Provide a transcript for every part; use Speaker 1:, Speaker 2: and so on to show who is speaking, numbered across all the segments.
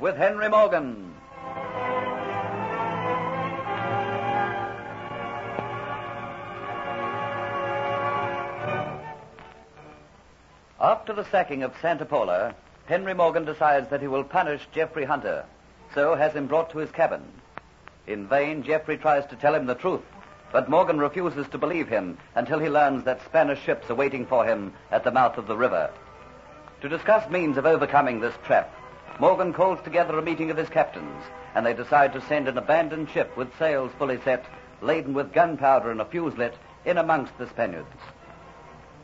Speaker 1: with Henry Morgan. After the sacking of Santa Paula, Henry Morgan decides that he will punish Jeffrey Hunter, so has him brought to his cabin. In vain, Jeffrey tries to tell him the truth, but Morgan refuses to believe him until he learns that Spanish ships are waiting for him at the mouth of the river. To discuss means of overcoming this trap, Morgan calls together a meeting of his captains, and they decide to send an abandoned ship with sails fully set, laden with gunpowder and a fuse lit, in amongst the Spaniards.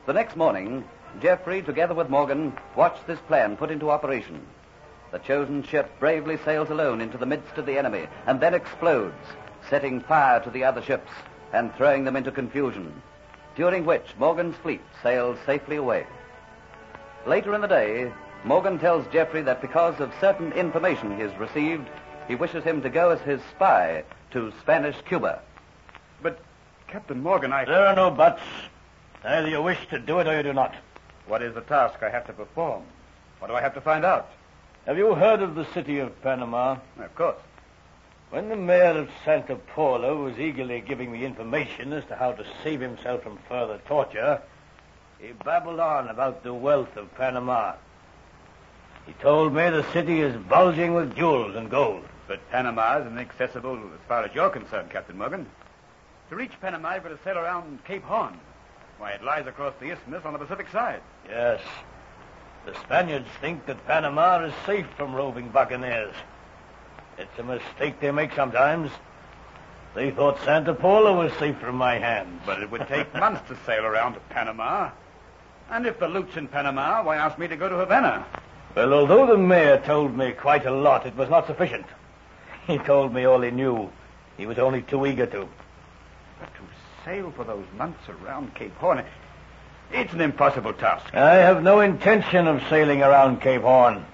Speaker 1: The next morning, Jeffrey, together with Morgan, watch this plan put into operation. The chosen ship bravely sails alone into the midst of the enemy and then explodes, setting fire to the other ships and throwing them into confusion, during which Morgan's fleet sails safely away. Later in the day, Morgan tells Jeffrey that because of certain information he has received, he wishes him to go as his spy to Spanish Cuba.
Speaker 2: But, Captain Morgan, I.
Speaker 3: There are no buts. Either you wish to do it or you do not.
Speaker 2: What is the task I have to perform? What do I have to find out?
Speaker 3: Have you heard of the city of Panama?
Speaker 2: Of course.
Speaker 3: When the mayor of Santa Paula was eagerly giving me information as to how to save himself from further torture, he babbled on about the wealth of Panama. He told me the city is bulging with jewels and gold.
Speaker 2: But Panama is inaccessible as far as you're concerned, Captain Morgan. To reach Panama, you've got to sail around Cape Horn. Why, it lies across the isthmus on the Pacific side.
Speaker 3: Yes. The Spaniards think that Panama is safe from roving buccaneers. It's a mistake they make sometimes. They thought Santa Paula was safe from my hands.
Speaker 2: But it would take months to sail around to Panama. And if the loot's in Panama, why ask me to go to Havana?
Speaker 3: Well, although the mayor told me quite a lot, it was not sufficient. He told me all he knew. He was only too eager to.
Speaker 2: But to sail for those months around Cape Horn, it's an impossible task.
Speaker 3: I have no intention of sailing around Cape Horn.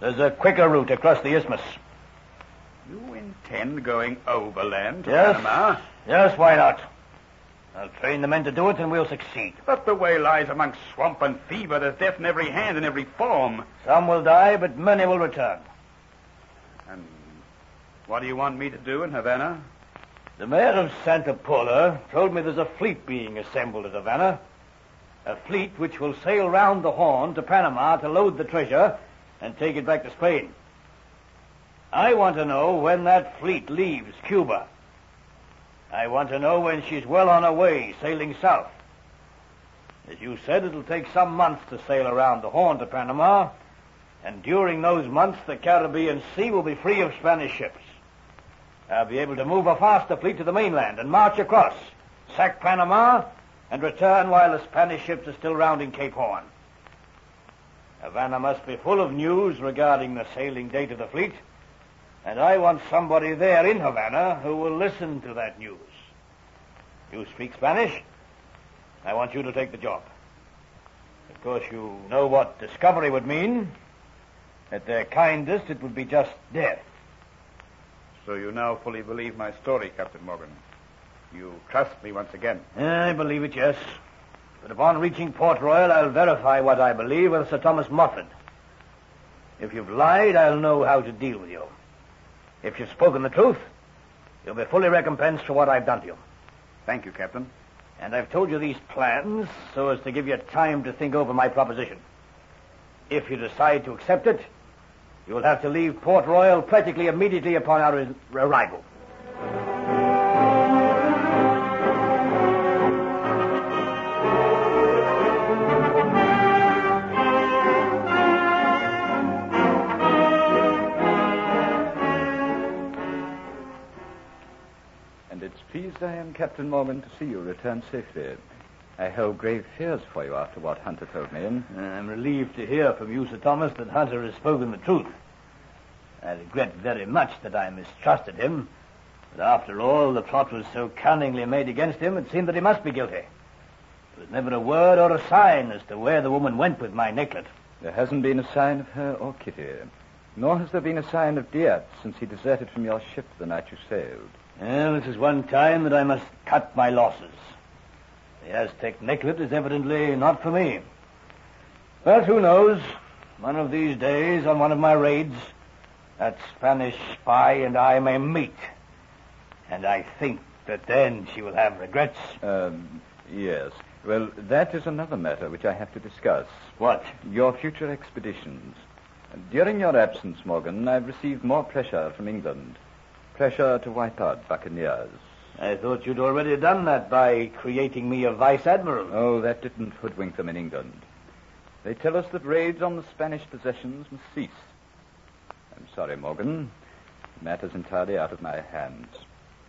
Speaker 3: There's a quicker route across the isthmus.
Speaker 2: You intend going overland to
Speaker 3: Yes.
Speaker 2: Panama?
Speaker 3: Yes, why not? I'll train the men to do it and we'll succeed.
Speaker 2: But the way lies amongst swamp and fever. There's death in every hand and every form.
Speaker 3: Some will die, but many will return.
Speaker 2: And what do you want me to do in Havana?
Speaker 3: The mayor of Santa Paula told me there's a fleet being assembled at Havana. A fleet which will sail round the Horn to Panama to load the treasure and take it back to Spain. I want to know when that fleet leaves Cuba. I want to know when she's well on her way, sailing south. As you said, it'll take some months to sail around the Horn to Panama, and during those months the Caribbean Sea will be free of Spanish ships. I'll be able to move a faster fleet to the mainland and march across, sack Panama, and return while the Spanish ships are still rounding Cape Horn. Havana must be full of news regarding the sailing date of the fleet, and I want somebody there in Havana who will listen to that news. You speak Spanish? I want you to take the job. Of course, you know what discovery would mean. At their kindest, it would be just death.
Speaker 2: So you now fully believe my story, Captain Morgan. You trust me once again.
Speaker 3: I believe it, yes. But upon reaching Port Royal, I'll verify what I believe with Sir Thomas Moffat. If you've lied, I'll know how to deal with you. If you've spoken the truth, you'll be fully recompensed for what I've done to you.
Speaker 2: Thank you, Captain.
Speaker 3: And I've told you these plans so as to give you time to think over my proposition. If you decide to accept it, you'll have to leave Port Royal practically immediately upon our arrival.
Speaker 4: Captain Morgan, to see you return safely. I held grave fears for you after what Hunter told me.
Speaker 3: I'm relieved to hear from you, Sir Thomas, that Hunter has spoken the truth. I regret very much that I mistrusted him. But after all, the plot was so cunningly made against him, it seemed that he must be guilty. There was never a word or a sign as to where the woman went with my necklet.
Speaker 4: There hasn't been a sign of her or Kitty. Nor has there been a sign of Diaz since he deserted from your ship the night you sailed.
Speaker 3: Well, this is one time that I must cut my losses. The Aztec necklet is evidently not for me. But who knows? One of these days, on one of my raids, that Spanish spy and I may meet. And I think that then she will have regrets.
Speaker 1: Um, yes. Well, that is another matter which I have to discuss.
Speaker 3: What?
Speaker 1: Your future expeditions. During your absence, Morgan, I've received more pressure from England. Pressure to wipe out buccaneers.
Speaker 3: I thought you'd already done that by creating me a vice admiral.
Speaker 1: Oh, that didn't hoodwink them in England. They tell us that raids on the Spanish possessions must cease. I'm sorry, Morgan. The matter's entirely out of my hands.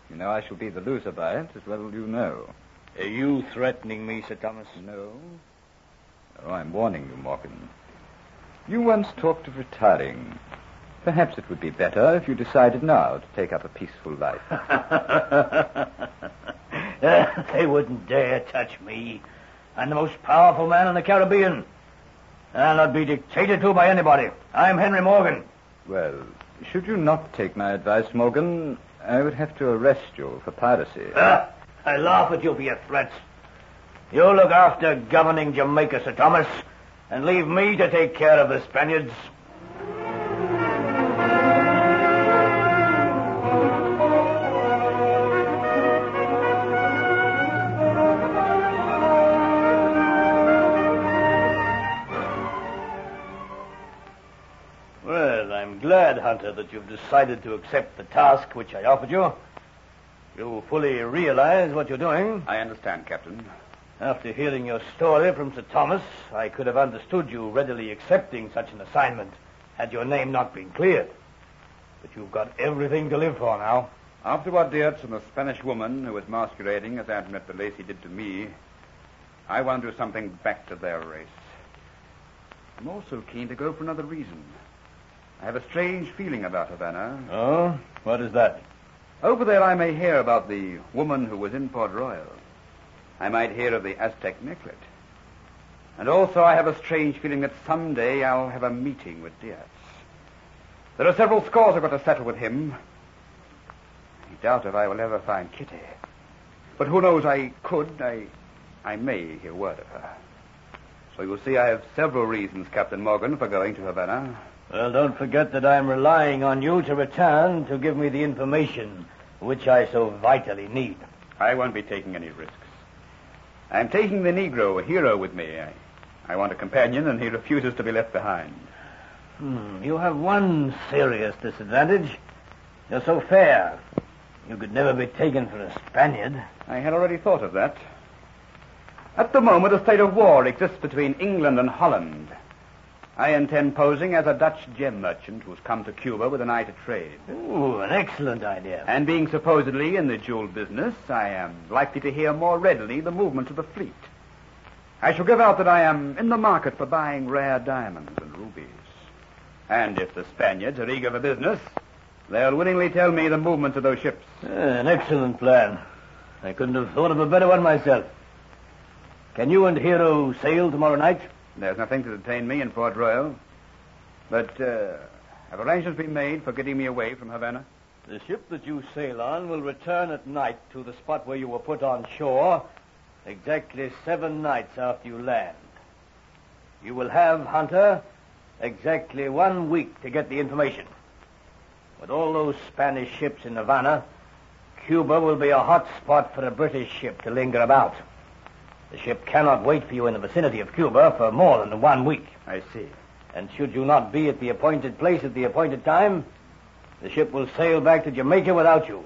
Speaker 1: You know I shall be the loser by it, as well as you know.
Speaker 3: Are you threatening me, Sir Thomas?
Speaker 1: No. Oh, I'm warning you, Morgan. You once talked of retiring. Perhaps it would be better if you decided now to take up a peaceful life.
Speaker 3: they wouldn't dare touch me. I'm the most powerful man in the Caribbean. I'll not be dictated to by anybody. I'm Henry Morgan.
Speaker 1: Well, should you not take my advice, Morgan, I would have to arrest you for piracy.
Speaker 3: Ah, I laugh at you for your threats. You look after governing Jamaica, Sir Thomas, and leave me to take care of the Spaniards. That you've decided to accept the task which I offered you. You fully realize what you're doing.
Speaker 2: I understand, Captain.
Speaker 3: After hearing your story from Sir Thomas, I could have understood you readily accepting such an assignment had your name not been cleared. But you've got everything to live for now.
Speaker 2: After what Diaz and the Spanish woman who was masquerading as Antoinette de Lacy did to me, I want to do something back to their race. I'm also keen to go for another reason. I have a strange feeling about Havana.
Speaker 3: Oh? What is that?
Speaker 2: Over there, I may hear about the woman who was in Port Royal. I might hear of the Aztec necklet. And also, I have a strange feeling that someday I'll have a meeting with Diaz. There are several scores I've got to settle with him. I doubt if I will ever find Kitty. But who knows, I could, I, I may hear word of her. So you see, I have several reasons, Captain Morgan, for going to Havana.
Speaker 3: Well, don't forget that I'm relying on you to return to give me the information which I so vitally need.
Speaker 2: I won't be taking any risks. I'm taking the Negro, a hero, with me. I, I want a companion, and he refuses to be left behind.
Speaker 3: Hmm, you have one serious disadvantage. You're so fair. You could never be taken for a Spaniard.
Speaker 2: I had already thought of that. At the moment, a state of war exists between England and Holland. I intend posing as a Dutch gem merchant who's come to Cuba with an eye to trade.
Speaker 3: Ooh, an excellent idea.
Speaker 2: And being supposedly in the jewel business, I am likely to hear more readily the movements of the fleet. I shall give out that I am in the market for buying rare diamonds and rubies. And if the Spaniards are eager for business, they'll willingly tell me the movements of those ships.
Speaker 3: Uh, an excellent plan. I couldn't have thought of a better one myself. Can you and Hero sail tomorrow night?
Speaker 2: There's nothing to detain me in Port Royal. But uh, have arrangements been made for getting me away from Havana?
Speaker 3: The ship that you sail on will return at night to the spot where you were put on shore exactly seven nights after you land. You will have, Hunter, exactly one week to get the information. With all those Spanish ships in Havana, Cuba will be a hot spot for a British ship to linger about. The ship cannot wait for you in the vicinity of Cuba for more than one week.
Speaker 2: I see.
Speaker 3: And should you not be at the appointed place at the appointed time, the ship will sail back to Jamaica without you,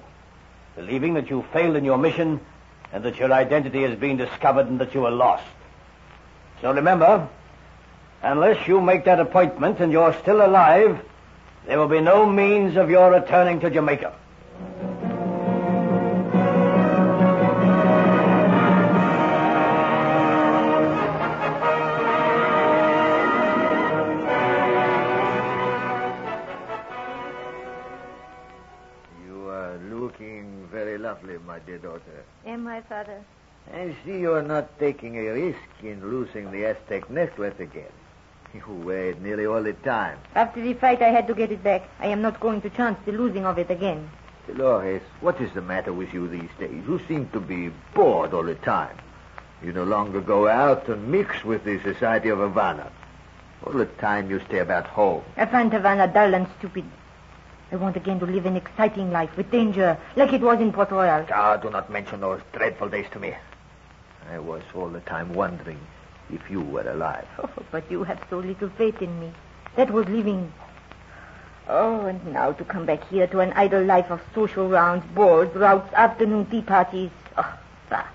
Speaker 3: believing that you failed in your mission and that your identity has been discovered and that you are lost. So remember, unless you make that appointment and you're still alive, there will be no means of your returning to Jamaica.
Speaker 5: Father?
Speaker 6: I see you are not taking a risk in losing the Aztec necklace again. You wear it nearly all the time.
Speaker 5: After the fight, I had to get it back. I am not going to chance the losing of it again.
Speaker 6: Dolores, what is the matter with you these days? You seem to be bored all the time. You no longer go out and mix with the society of Havana. All the time you stay about home.
Speaker 5: I find Havana dull and stupid. I want again to live an exciting life with danger, like it was in Port Royal.
Speaker 6: Ah, do not mention those dreadful days to me. I was all the time wondering if you were alive.
Speaker 5: Oh, but you have so little faith in me. That was living. Oh, and now to come back here to an idle life of social rounds, balls, routs, afternoon tea parties. Oh, bah.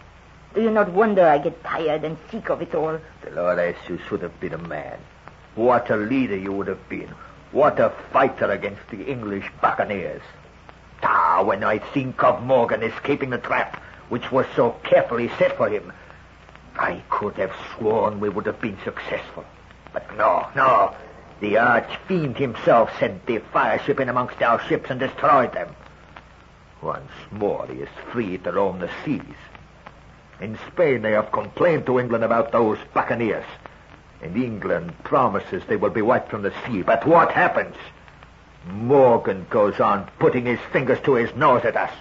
Speaker 5: Do you not wonder I get tired and sick of it all?
Speaker 6: Dolores, you should have been a man. What a leader you would have been. What a fighter against the English buccaneers. Ah, when I think of Morgan escaping the trap, which was so carefully set for him, I could have sworn we would have been successful. But no, no. The arch-fiend himself sent the fire ship in amongst our ships and destroyed them. Once more he is free to roam the seas. In Spain they have complained to England about those buccaneers. And England promises they will be wiped from the sea. But what happens? Morgan goes on putting his fingers to his nose at us.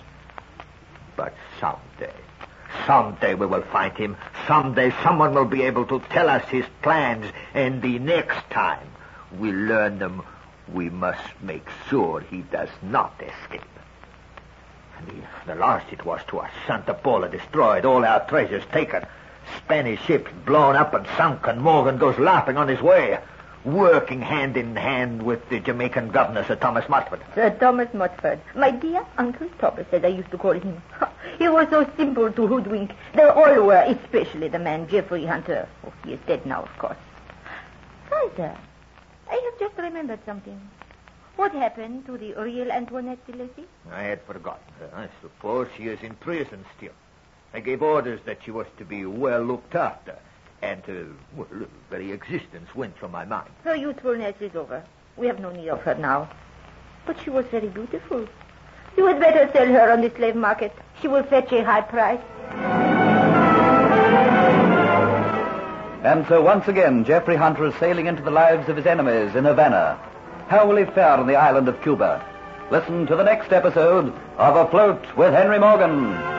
Speaker 6: But someday, someday we will find him. Someday someone will be able to tell us his plans. And the next time we learn them, we must make sure he does not escape. And the, the last it was to us, Santa Paula destroyed, all our treasures taken. Spanish ships blown up and sunk, and Morgan goes laughing on his way, working hand in hand with the Jamaican governor, Sir Thomas Modyford.
Speaker 5: Sir Thomas Modyford. My dear Uncle Thomas, as I used to call him. he was so simple to hoodwink. They all were, especially the man Jeffrey Hunter. Oh, he is dead now, of course. Kaiser, I have just remembered something. What happened to the real Antoinette de Lacy?
Speaker 6: I had forgotten her. I suppose she is in prison still. I gave orders that she was to be well looked after, and her well, very existence went from my mind.
Speaker 5: Her youthfulness is over. We have no need of her now. But she was very beautiful. You had better sell her on the slave market. She will fetch a high price.
Speaker 1: And so once again, Jeffrey Hunter is sailing into the lives of his enemies in Havana. How will he fare on the island of Cuba? Listen to the next episode of Afloat with Henry Morgan.